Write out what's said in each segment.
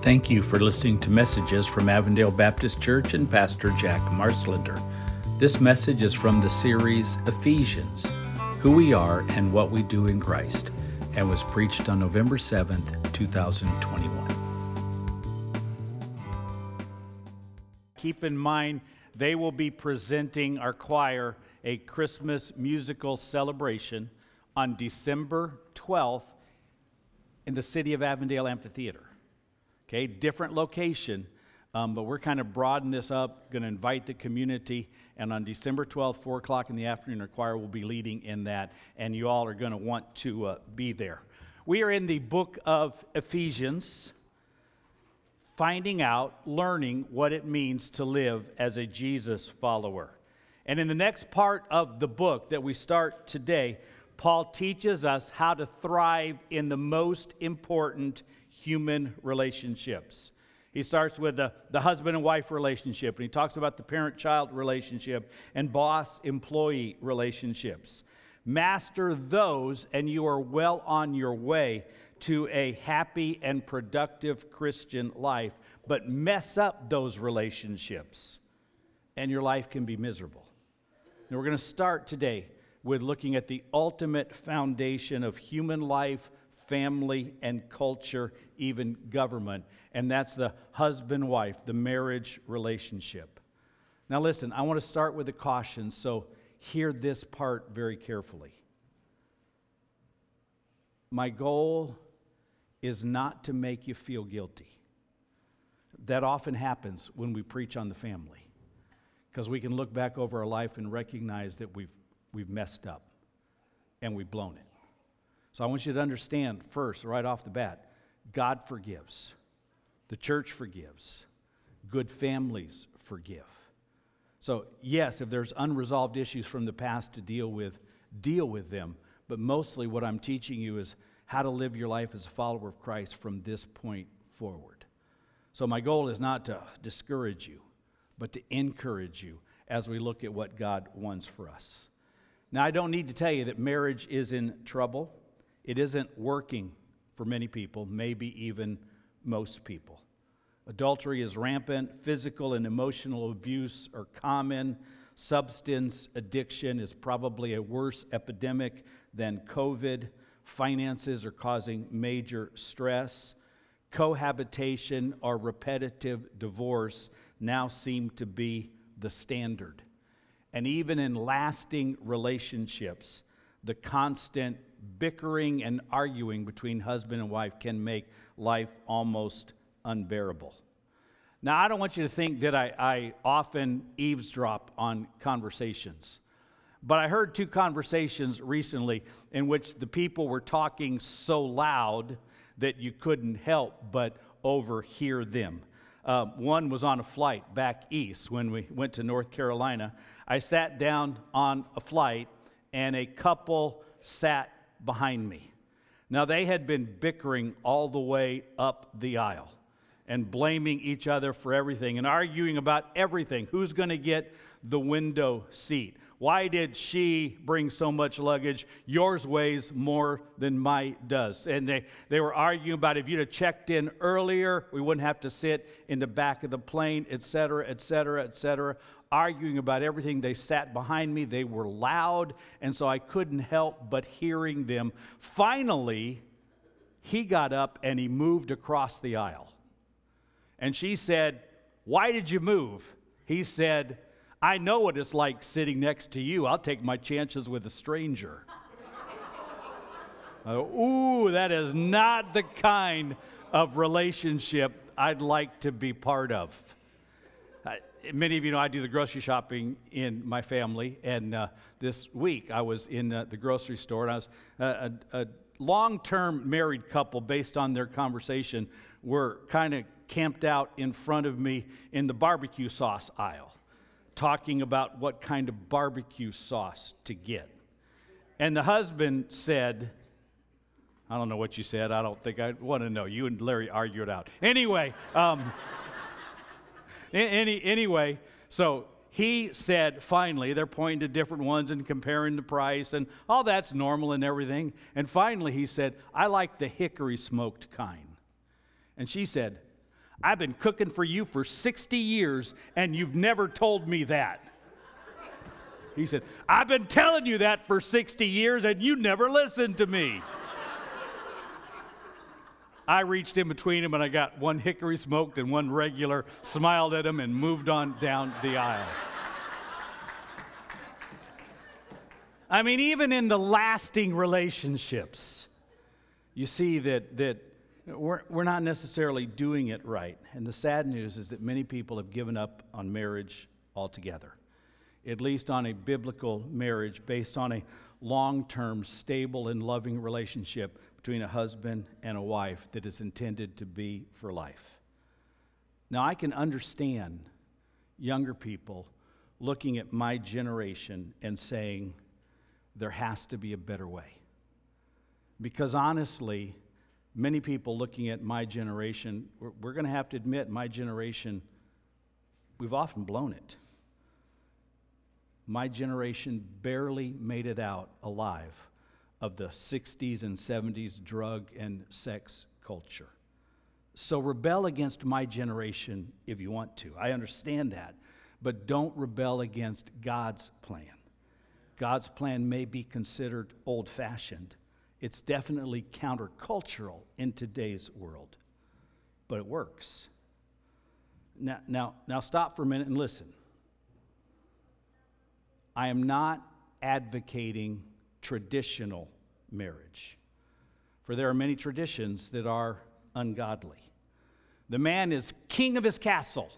Thank you for listening to messages from Avondale Baptist Church and Pastor Jack Marslander. This message is from the series Ephesians Who We Are and What We Do in Christ and was preached on November 7th, 2021. Keep in mind, they will be presenting our choir a Christmas musical celebration on December 12th in the city of Avondale Amphitheater. Okay, different location, um, but we're kind of broadening this up, going to invite the community. And on December 12th, 4 o'clock in the afternoon, our choir will be leading in that, and you all are going to want to uh, be there. We are in the book of Ephesians, finding out, learning what it means to live as a Jesus follower. And in the next part of the book that we start today, Paul teaches us how to thrive in the most important human relationships. He starts with the, the husband and wife relationship, and he talks about the parent child relationship and boss employee relationships. Master those, and you are well on your way to a happy and productive Christian life. But mess up those relationships, and your life can be miserable. And we're going to start today with looking at the ultimate foundation of human life, family, and culture even government, and that's the husband wife, the marriage relationship. Now, listen, I want to start with a caution, so hear this part very carefully. My goal is not to make you feel guilty. That often happens when we preach on the family, because we can look back over our life and recognize that we've, we've messed up and we've blown it. So I want you to understand first, right off the bat, God forgives, the church forgives, good families forgive. So, yes, if there's unresolved issues from the past to deal with, deal with them. But mostly, what I'm teaching you is how to live your life as a follower of Christ from this point forward. So, my goal is not to discourage you, but to encourage you as we look at what God wants for us. Now, I don't need to tell you that marriage is in trouble, it isn't working for many people, maybe even most people. Adultery is rampant, physical and emotional abuse are common. Substance addiction is probably a worse epidemic than COVID. Finances are causing major stress. Cohabitation or repetitive divorce now seem to be the standard. And even in lasting relationships, the constant bickering and arguing between husband and wife can make life almost unbearable. Now, I don't want you to think that I, I often eavesdrop on conversations, but I heard two conversations recently in which the people were talking so loud that you couldn't help but overhear them. Uh, one was on a flight back east when we went to North Carolina. I sat down on a flight, and a couple sat behind me. Now, they had been bickering all the way up the aisle and blaming each other for everything and arguing about everything. Who's going to get the window seat? Why did she bring so much luggage? Yours weighs more than my does. And they, they were arguing about if you'd have checked in earlier, we wouldn't have to sit in the back of the plane, et cetera, et cetera, et cetera arguing about everything. They sat behind me, they were loud, and so I couldn't help but hearing them. Finally, he got up and he moved across the aisle. And she said, Why did you move? He said, I know what it's like sitting next to you. I'll take my chances with a stranger. uh, ooh, that is not the kind of relationship I'd like to be part of many of you know I do the grocery shopping in my family, and uh, this week I was in uh, the grocery store, and I was uh, a, a long-term married couple, based on their conversation, were kind of camped out in front of me in the barbecue sauce aisle, talking about what kind of barbecue sauce to get. And the husband said, I don't know what you said. I don't think I want to know. You and Larry argue it out. Anyway. Um, any, anyway, so he said, finally, they're pointing to different ones and comparing the price, and all that's normal and everything. And finally, he said, I like the hickory smoked kind. And she said, I've been cooking for you for 60 years and you've never told me that. He said, I've been telling you that for 60 years and you never listened to me. I reached in between them and I got one hickory smoked and one regular, smiled at him, and moved on down the aisle. I mean, even in the lasting relationships, you see that, that we're, we're not necessarily doing it right. And the sad news is that many people have given up on marriage altogether, at least on a biblical marriage based on a long term, stable, and loving relationship between a husband and a wife that is intended to be for life. Now, I can understand younger people looking at my generation and saying, there has to be a better way. Because honestly, many people looking at my generation, we're, we're going to have to admit, my generation, we've often blown it. My generation barely made it out alive of the 60s and 70s drug and sex culture. So rebel against my generation if you want to. I understand that. But don't rebel against God's plan. God's plan may be considered old fashioned. It's definitely countercultural in today's world, but it works. Now, now, now stop for a minute and listen. I am not advocating traditional marriage, for there are many traditions that are ungodly. The man is king of his castle,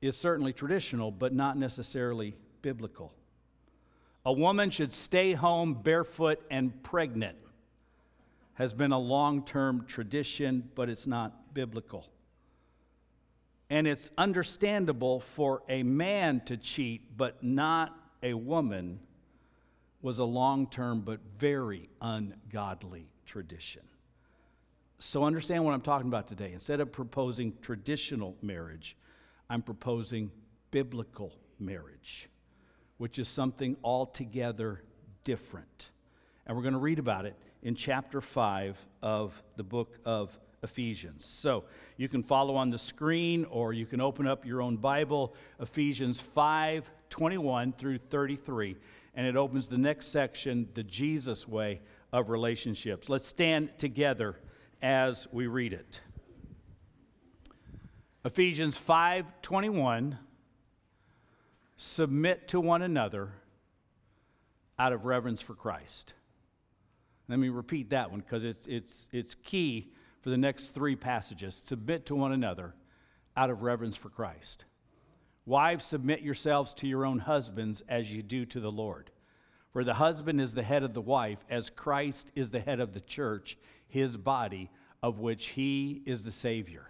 is certainly traditional, but not necessarily biblical. A woman should stay home barefoot and pregnant has been a long term tradition, but it's not biblical. And it's understandable for a man to cheat, but not a woman, was a long term but very ungodly tradition. So understand what I'm talking about today. Instead of proposing traditional marriage, I'm proposing biblical marriage which is something altogether different. And we're going to read about it in chapter 5 of the book of Ephesians. So you can follow on the screen or you can open up your own Bible, Ephesians 5 21 through 33. And it opens the next section, the Jesus way of relationships. Let's stand together as we read it. Ephesians 5 21 submit to one another out of reverence for Christ. Let me repeat that one because it's, it's, it's key for the next three passages. Submit to one another out of reverence for Christ. Wives, submit yourselves to your own husbands as you do to the Lord. For the husband is the head of the wife, as Christ is the head of the church, his body, of which he is the Savior.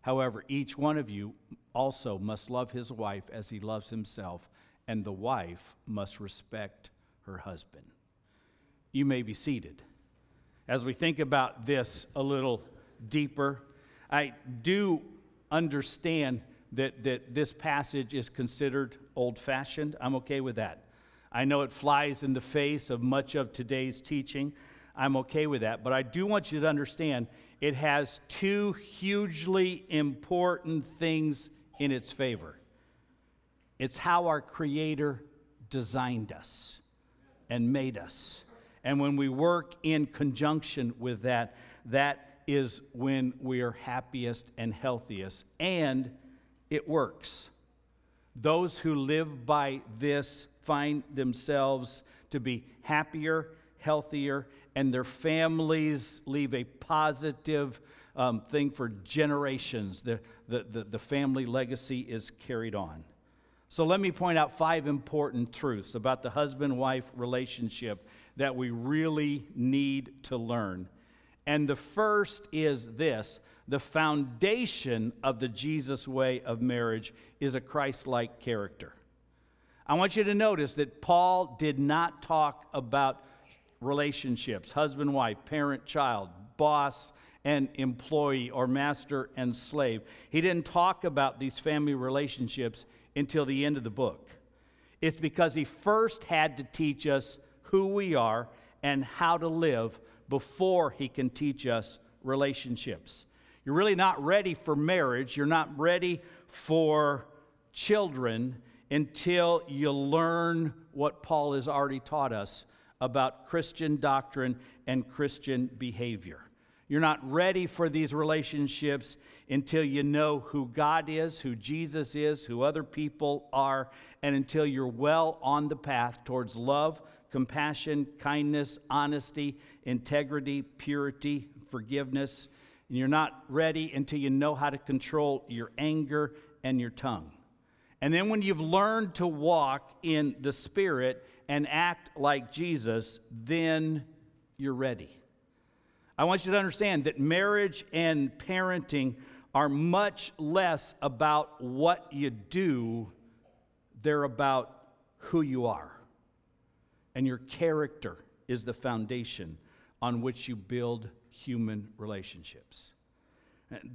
However, each one of you also must love his wife as he loves himself, and the wife must respect her husband. You may be seated. As we think about this a little deeper, I do understand that, that this passage is considered old fashioned. I'm okay with that. I know it flies in the face of much of today's teaching. I'm okay with that. But I do want you to understand it has two hugely important things in its favor it's how our Creator designed us and made us. And when we work in conjunction with that, that is when we are happiest and healthiest. And it works. Those who live by this find themselves to be happier, healthier, and their families leave a positive um, thing for generations. The, the, the, the family legacy is carried on. So let me point out five important truths about the husband wife relationship that we really need to learn. And the first is this the foundation of the Jesus way of marriage is a Christ like character. I want you to notice that Paul did not talk about relationships husband wife, parent child, boss and employee, or master and slave. He didn't talk about these family relationships until the end of the book. It's because he first had to teach us who we are and how to live before he can teach us relationships. You're really not ready for marriage, you're not ready for children until you learn what Paul has already taught us about Christian doctrine and Christian behavior. You're not ready for these relationships until you know who God is, who Jesus is, who other people are, and until you're well on the path towards love, compassion, kindness, honesty, integrity, purity, forgiveness. And you're not ready until you know how to control your anger and your tongue. And then when you've learned to walk in the Spirit and act like Jesus, then you're ready. I want you to understand that marriage and parenting are much less about what you do, they're about who you are. And your character is the foundation on which you build human relationships.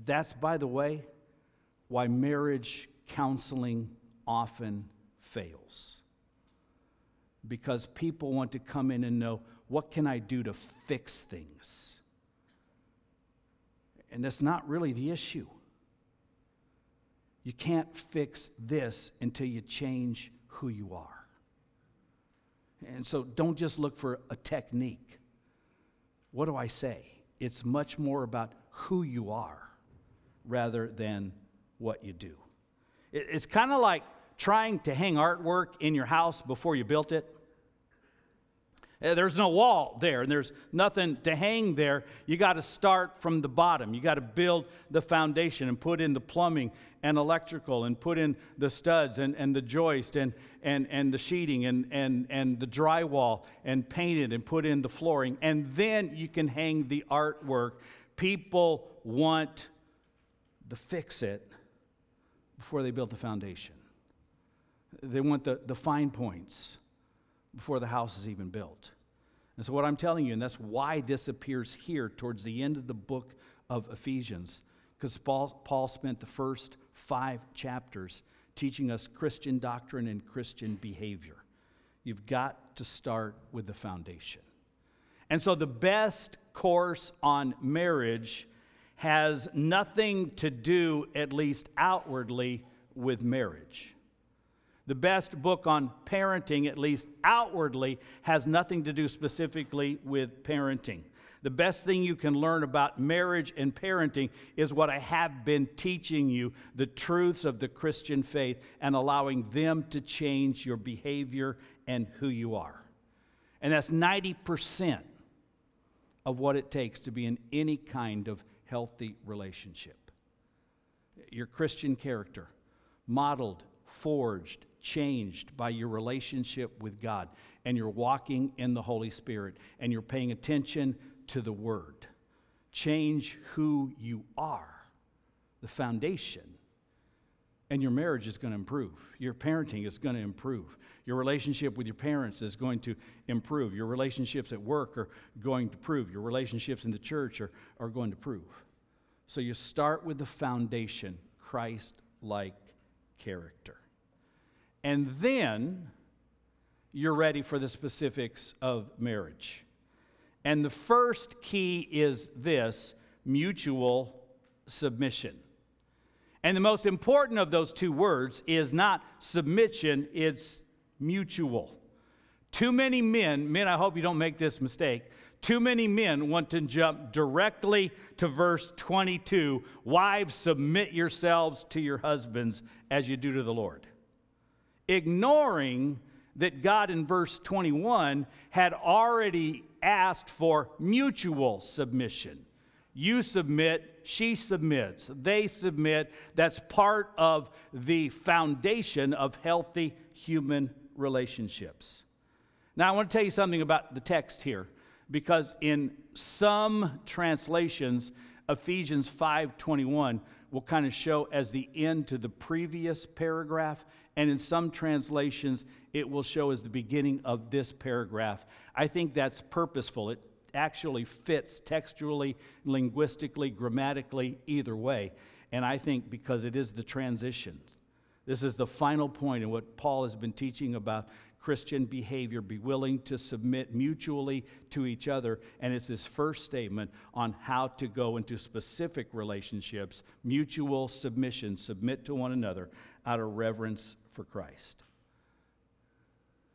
That's, by the way, why marriage counseling often fails. Because people want to come in and know what can I do to fix things? And that's not really the issue. You can't fix this until you change who you are. And so don't just look for a technique. What do I say? It's much more about who you are rather than what you do. It's kind of like trying to hang artwork in your house before you built it. Uh, there's no wall there, and there's nothing to hang there. You got to start from the bottom. You got to build the foundation and put in the plumbing and electrical and put in the studs and, and the joist and, and, and the sheeting and, and, and the drywall and paint it and put in the flooring. And then you can hang the artwork. People want the fix it before they build the foundation, they want the, the fine points before the house is even built. And so, what I'm telling you, and that's why this appears here towards the end of the book of Ephesians, because Paul, Paul spent the first five chapters teaching us Christian doctrine and Christian behavior. You've got to start with the foundation. And so, the best course on marriage has nothing to do, at least outwardly, with marriage. The best book on parenting, at least outwardly, has nothing to do specifically with parenting. The best thing you can learn about marriage and parenting is what I have been teaching you the truths of the Christian faith and allowing them to change your behavior and who you are. And that's 90% of what it takes to be in any kind of healthy relationship. Your Christian character, modeled, forged, changed by your relationship with God and you're walking in the Holy Spirit and you're paying attention to the Word. Change who you are, the foundation. And your marriage is going to improve. Your parenting is going to improve. Your relationship with your parents is going to improve. Your relationships at work are going to improve. Your relationships in the church are, are going to improve. So you start with the foundation Christ like character. And then you're ready for the specifics of marriage. And the first key is this mutual submission. And the most important of those two words is not submission, it's mutual. Too many men, men, I hope you don't make this mistake. Too many men want to jump directly to verse 22 Wives, submit yourselves to your husbands as you do to the Lord. Ignoring that God in verse 21 had already asked for mutual submission. You submit, she submits, they submit. That's part of the foundation of healthy human relationships. Now, I want to tell you something about the text here because in some translations, Ephesians 5:21 will kind of show as the end to the previous paragraph, and in some translations, it will show as the beginning of this paragraph. I think that's purposeful. It actually fits textually, linguistically, grammatically, either way. And I think because it is the transition. This is the final point in what Paul has been teaching about Christian behavior. Be willing to submit mutually to each other. And it's this first statement on how to go into specific relationships, mutual submission, submit to one another out of reverence for Christ.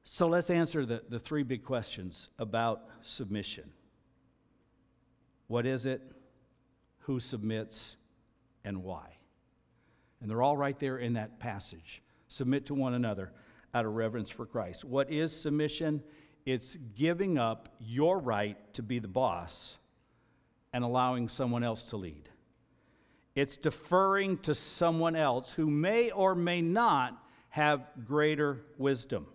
So let's answer the, the three big questions about submission. What is it? Who submits? And why? And they're all right there in that passage. Submit to one another out of reverence for Christ. What is submission? It's giving up your right to be the boss and allowing someone else to lead. It's deferring to someone else who may or may not have greater wisdom.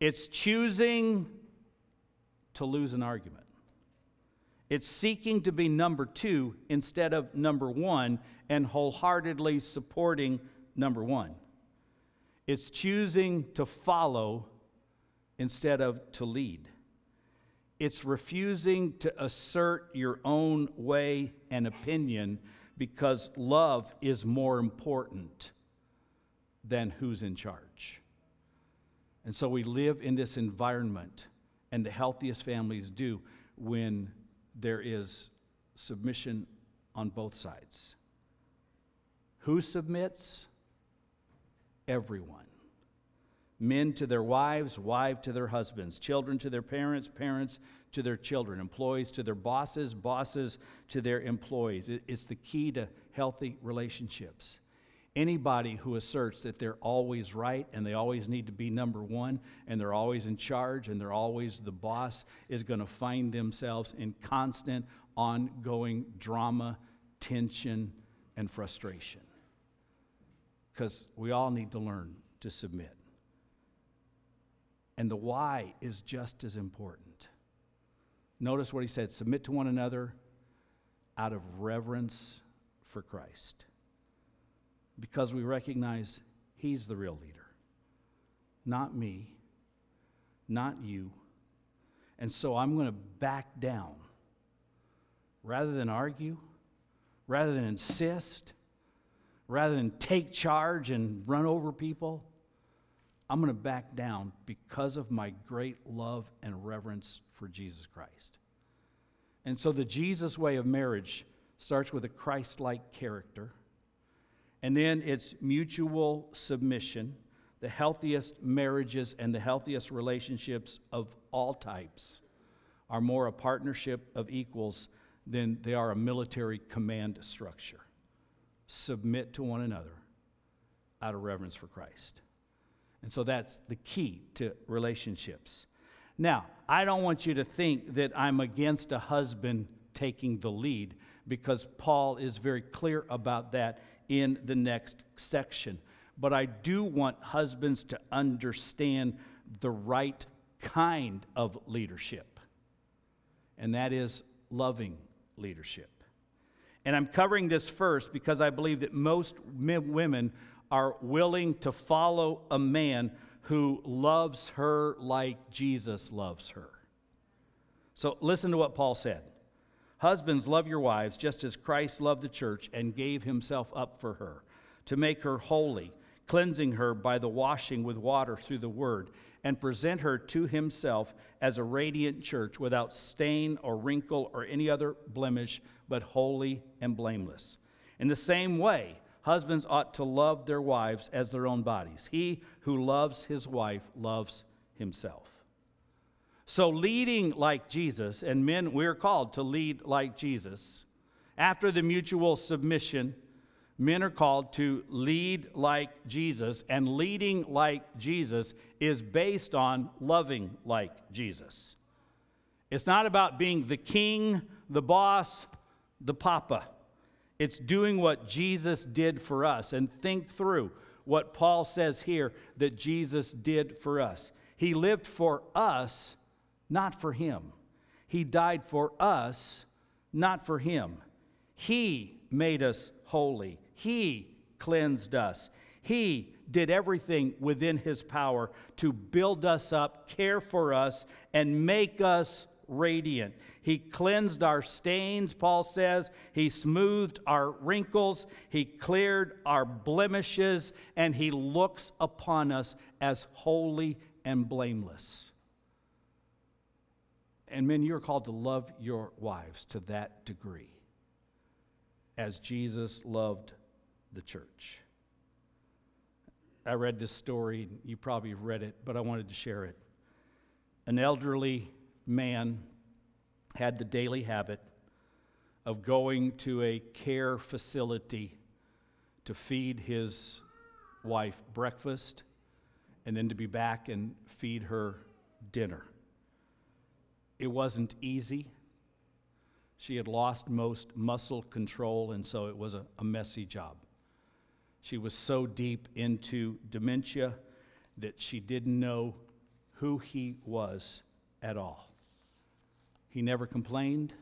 It's choosing to lose an argument. It's seeking to be number two instead of number one and wholeheartedly supporting number one. It's choosing to follow instead of to lead. It's refusing to assert your own way and opinion because love is more important than who's in charge. And so we live in this environment, and the healthiest families do when there is submission on both sides. Who submits? Everyone. Men to their wives, wives to their husbands, children to their parents, parents to their children, employees to their bosses, bosses to their employees. It's the key to healthy relationships. Anybody who asserts that they're always right and they always need to be number one and they're always in charge and they're always the boss is going to find themselves in constant, ongoing drama, tension, and frustration. Because we all need to learn to submit. And the why is just as important. Notice what he said submit to one another out of reverence for Christ because we recognize He's the real leader, not me, not you. And so I'm going to back down. Rather than argue, rather than insist, rather than take charge and run over people, I'm going to back down because of my great love and reverence for Jesus Christ. And so the Jesus way of marriage starts with a Christ like character and then it's mutual submission, the healthiest marriages and the healthiest relationships of all types are more a partnership of equals than they are a military command structure. Submit to one another out of reverence for Christ. And so that's the key to relationships. Now, I don't want you to think that I'm against a husband taking the lead because Paul is very clear about that in the next section. But I do want husbands to understand the right kind of leadership, and that is loving leadership. And I'm covering this first because I believe that most women are willing to follow a man who loves her like Jesus loves her. So listen to what Paul said. Husbands, love your wives just as Christ loved the church and gave himself up for her, to make her holy, cleansing her by the washing with water through the word, and present her to himself as a radiant church without stain or wrinkle or any other blemish, but holy and blameless. In the same way, husbands ought to love their wives as their own bodies. He who loves his wife loves himself. So, leading like Jesus, and men, we're called to lead like Jesus. After the mutual submission, Men are called to lead like Jesus, and leading like Jesus is based on loving like Jesus. It's not about being the king, the boss, the papa. It's doing what Jesus did for us. And think through what Paul says here that Jesus did for us. He lived for us, not for him. He died for us, not for him. He made us holy. He cleansed us. He did everything within His power to build us up, care for us, and make us radiant. He cleansed our stains, Paul says. He smoothed our wrinkles. He cleared our blemishes, and He looks upon us as holy and blameless. And men, you're called to love your wives to that degree, as Jesus loved the church. I read this story, you probably read it, but I wanted to share it. An elderly man had the daily habit of going to a care facility to feed his wife breakfast and then to be back and feed her dinner. It wasn't easy. She had lost most muscle control, and so it was a, a messy job. She was so deep into dementia that she didn't know who he was at all. He never complained,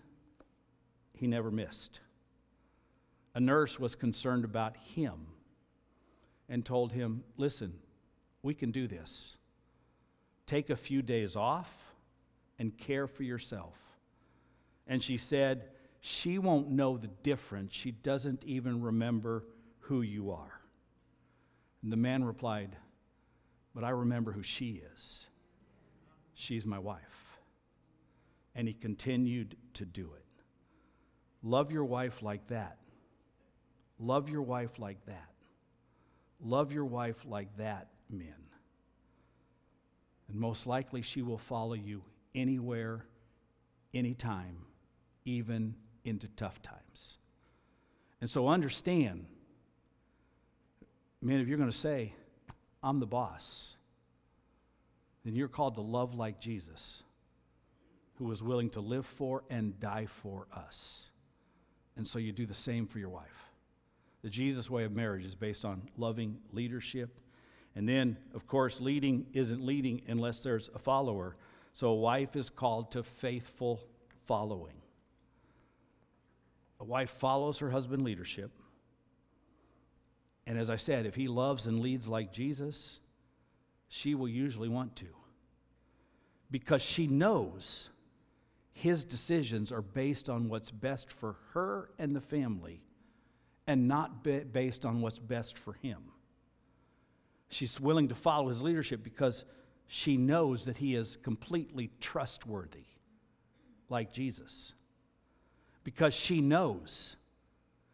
he never missed. A nurse was concerned about him and told him, Listen, we can do this. Take a few days off and care for yourself. And she said, She won't know the difference. She doesn't even remember who you are. And the man replied, But I remember who she is. She's my wife. And he continued to do it. Love your wife like that. Love your wife like that. Love your wife like that, men. And most likely she will follow you anywhere, anytime, even into tough times. And so understand Man, if you're going to say, I'm the boss, then you're called to love like Jesus, who was willing to live for and die for us. And so you do the same for your wife. The Jesus way of marriage is based on loving leadership. And then, of course, leading isn't leading unless there's a follower. So a wife is called to faithful following. A wife follows her husband leadership and as I said, if he loves and leads like Jesus, she will usually want to. Because she knows his decisions are based on what's best for her and the family and not based on what's best for him. She's willing to follow his leadership because she knows that he is completely trustworthy, like Jesus. Because she knows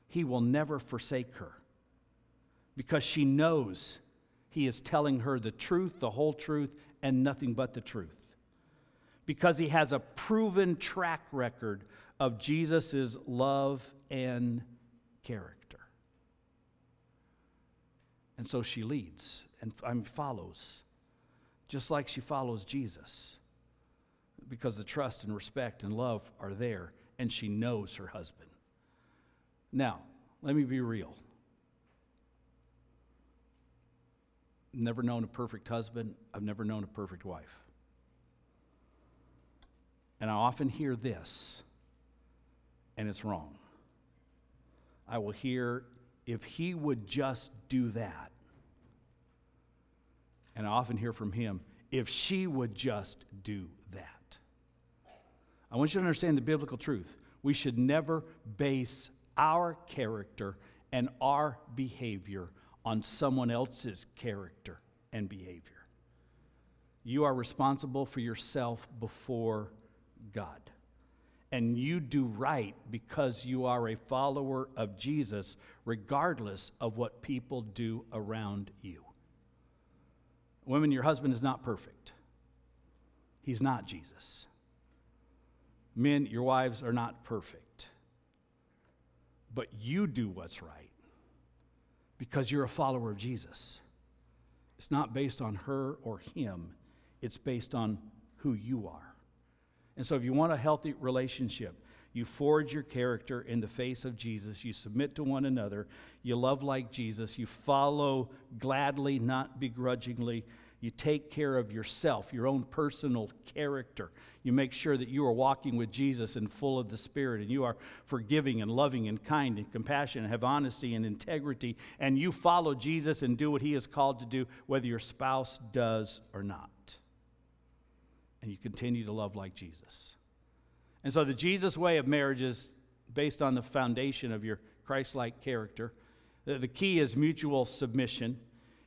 he will never forsake her because she knows he is telling her the truth, the whole truth, and nothing but the truth. Because he has a proven track record of Jesus' love and character. And so she leads and I mean, follows, just like she follows Jesus, because the trust and respect and love are there, and she knows her husband. Now, let me be real. Never known a perfect husband. I've never known a perfect wife. And I often hear this, and it's wrong. I will hear, if he would just do that. And I often hear from him, if she would just do that. I want you to understand the biblical truth. We should never base our character and our behavior on someone else's character and behavior. You are responsible for yourself before God. And you do right because you are a follower of Jesus, regardless of what people do around you. Women, your husband is not perfect. He's not Jesus. Men, your wives are not perfect. But you do what's right because you're a follower of Jesus. It's not based on her or him, it's based on who you are. And so, if you want a healthy relationship, you forge your character in the face of Jesus. You submit to one another. You love like Jesus. You follow gladly, not begrudgingly. You take care of yourself, your own personal character. You make sure that you are walking with Jesus and full of the Spirit, and you are forgiving and loving and kind and compassionate, and have honesty and integrity, and you follow Jesus and do what He is called to do, whether your spouse does or not. And you continue to love like Jesus. And so the Jesus way of marriage is based on the foundation of your Christ like character. The key is mutual submission.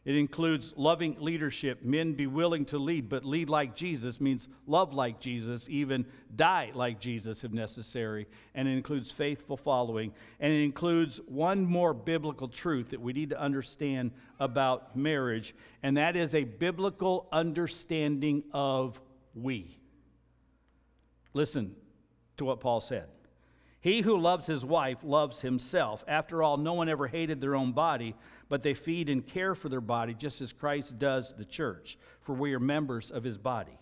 It includes loving leadership. Men be willing to lead, but lead like Jesus means love like Jesus, even die like Jesus if necessary. And it includes faithful following. And it includes one more biblical truth that we need to understand about marriage, and that is a biblical understanding of we. Listen to what Paul said. He who loves his wife loves himself. After all, no one ever hated their own body, but they feed and care for their body just as Christ does the church, for we are members of his body.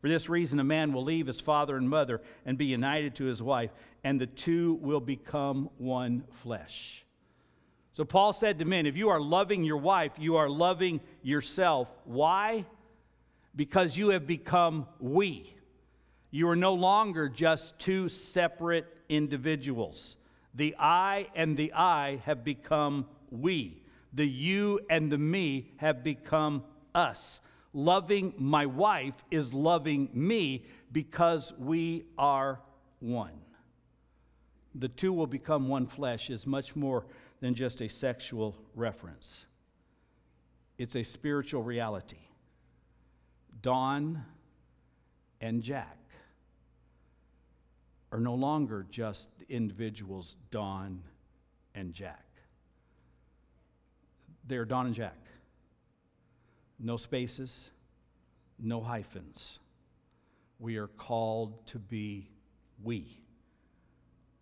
For this reason, a man will leave his father and mother and be united to his wife, and the two will become one flesh. So, Paul said to men, if you are loving your wife, you are loving yourself. Why? Because you have become we. You are no longer just two separate individuals. The I and the I have become we. The you and the me have become us. Loving my wife is loving me because we are one. The two will become one flesh is much more than just a sexual reference, it's a spiritual reality. Dawn and Jack are no longer just the individuals Don and Jack. They're Don and Jack. No spaces, no hyphens. We are called to be we,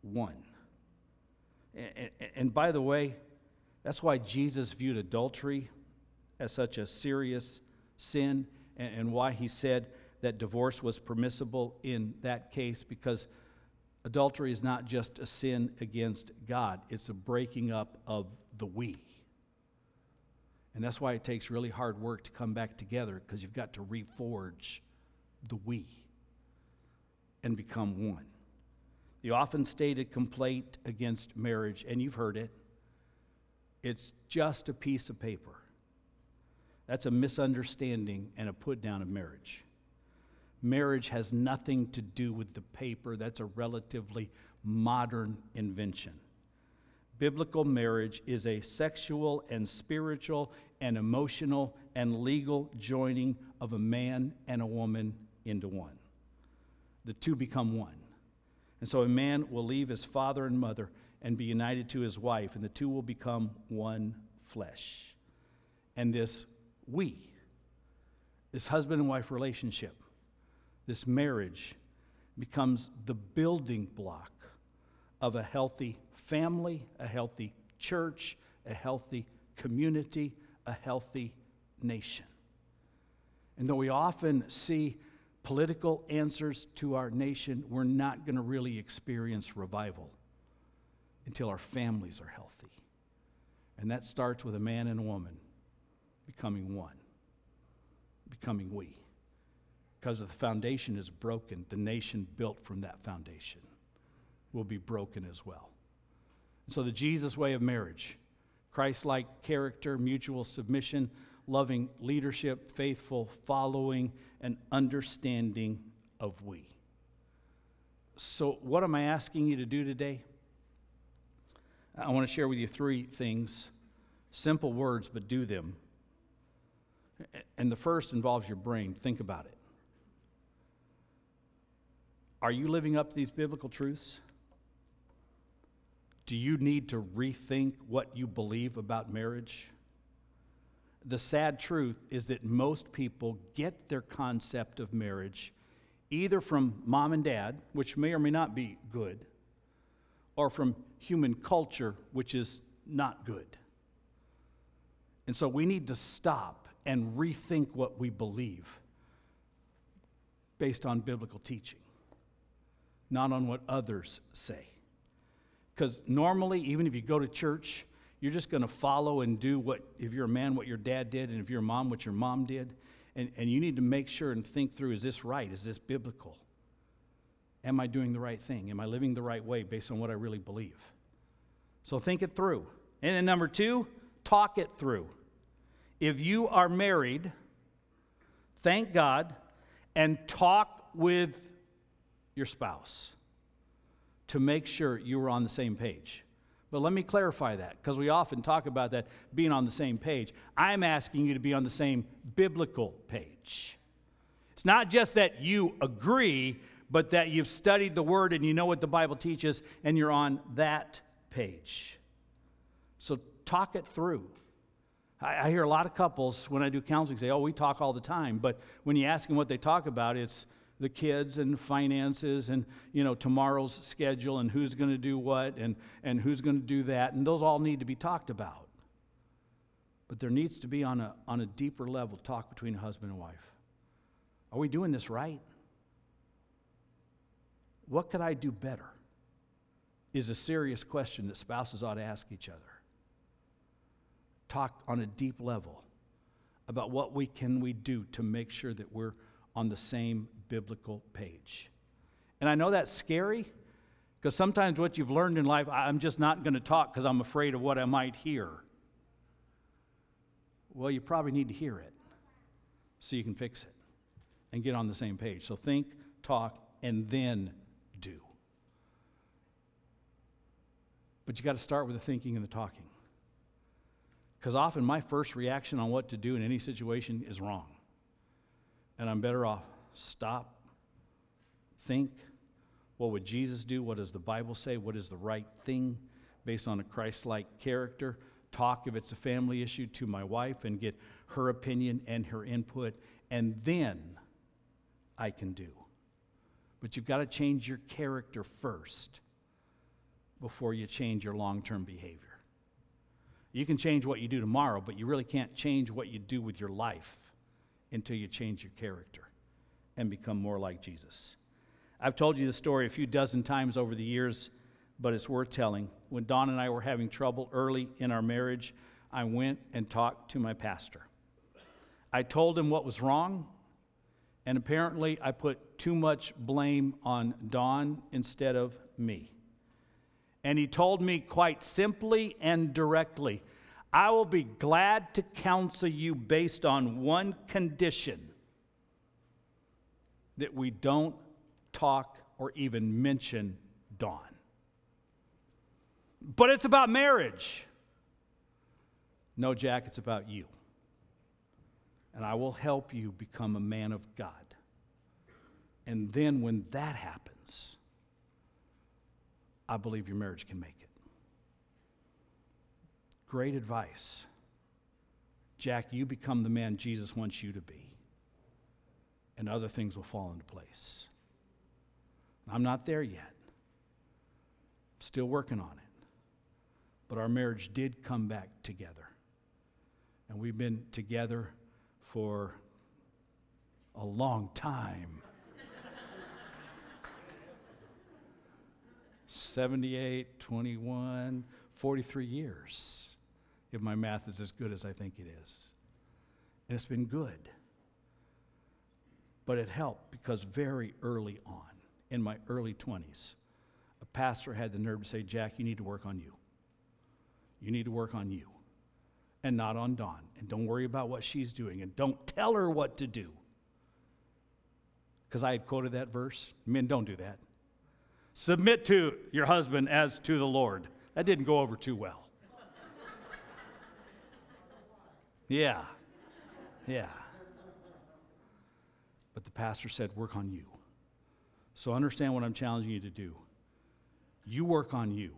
one. And, and, by the way, that's why Jesus viewed adultery as such a serious sin and, and why he said that divorce was permissible in that case because adultery is not just a sin against God, it's a breaking up of the we. And that's why it takes really hard work to come back together because you've got to reforge the we and become one. The often stated complaint against marriage, and you've heard it, it's just a piece of paper. That's a misunderstanding and a put down of marriage. Marriage has nothing to do with the paper. That's a relatively modern invention. Biblical marriage is a sexual and spiritual and emotional and legal joining of a man and a woman into one. The two become one. And so a man will leave his father and mother and be united to his wife, and the two will become one flesh. And this we, this husband and wife relationship, this marriage becomes the building block of a healthy family, a healthy church, a healthy community, a healthy nation. And though we often see political answers to our nation, we're not going to really experience revival until our families are healthy. And that starts with a man and a woman becoming one, becoming we because if the foundation is broken, the nation built from that foundation will be broken as well. So, the Jesus way of marriage Christ like character, mutual submission, loving leadership, faithful following, and understanding of we. So, what am I asking you to do today? I want to share with you three things simple words, but do them. And the first involves your brain. Think about it. Are you living up to these biblical truths? Do you need to rethink what you believe about marriage? The sad truth is that most people get their concept of marriage either from mom and dad, which may or may not be good, or from human culture, which is not good. And so we need to stop and rethink what we believe based on biblical teaching, not on what others say. Because normally, even if you go to church, you're just going to follow and do what, if you're a man, what your dad did, and if you're a mom, what your mom did. And, and you need to make sure and think through is this right? Is this biblical? Am I doing the right thing? Am I living the right way based on what I really believe? So think it through. And then number two, talk it through. If you are married, thank God and talk with your spouse to make sure you were on the same page. But let me clarify that because we often talk about that being on the same page. I'm asking you to be on the same biblical page. It's not just that you agree, but that you've studied the word and you know what the Bible teaches and you're on that page. So talk it through. I, I hear a lot of couples when I do counseling say, oh, we talk all the time. But when you ask them what they talk about, it's the kids and finances and you know tomorrow's schedule and who's going to do what and, and who's going to do that and those all need to be talked about. But there needs to be on a, on a deeper level talk between husband and wife. Are we doing this right? What could i do better is a serious question that spouses ought to ask each other. Talk on a deep level about what we can we do to make sure that we're on the same biblical page. And I know that's scary because sometimes what you've learned in life, I'm just not going to talk because I'm afraid of what I might hear. Well, you probably need to hear it so you can fix it and get on the same page. So think, talk, and then do. But you got to start with the thinking and the talking. Because often my first reaction on what to do in any situation is wrong. And I'm better off stop, think. What would Jesus do? What does the Bible say? What is the right thing based on a Christ like character? Talk, if it's a family issue, to my wife and get her opinion and her input, and then I can do. But you've got to change your character first before you change your long term behavior. You can change what you do tomorrow, but you really can't change what you do with your life until you change your character and become more like Jesus. I've told you the story a few dozen times over the years, but it's worth telling. When Dawn and I were having trouble early in our marriage, I went and talked to my pastor. I told him what was wrong, and apparently I put too much blame on Dawn instead of me. And he told me quite simply and directly I will be glad to counsel you based on one condition that we don't talk or even mention Dawn. But it's about marriage. No, Jack, it's about you. And I will help you become a man of God. And then when that happens, I believe your marriage can make it. Great advice. Jack, you become the man Jesus wants you to be and other things will fall into place. I'm not there yet. Still working on it. But our marriage did come back together. And we've been together for a long time. 78, 21, 43 years, if my math is as good as I think it is. And it's been good. But it helped because very early on, in my early 20s, a pastor had the nerve to say, Jack, you need to work on you. You need to work on you and not on Dawn. And don't worry about what she's doing and don't tell her what to do. Because I had quoted that verse. Men, don't do that. Submit to your husband as to the Lord. That didn't go over too well. Yeah. Yeah. But the pastor said, work on you. So understand what I'm challenging you to do. You work on you.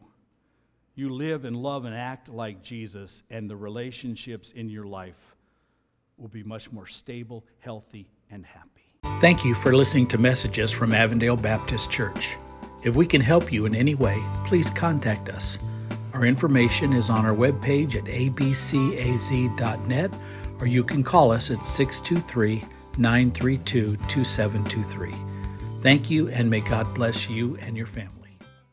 You live and love and act like Jesus, and the relationships in your life will be much more stable, healthy, and happy. Thank you for listening to messages from Avondale Baptist Church. If we can help you in any way, please contact us. Our information is on our webpage at abcaz.net, or you can call us at 623 932 2723. Thank you, and may God bless you and your family.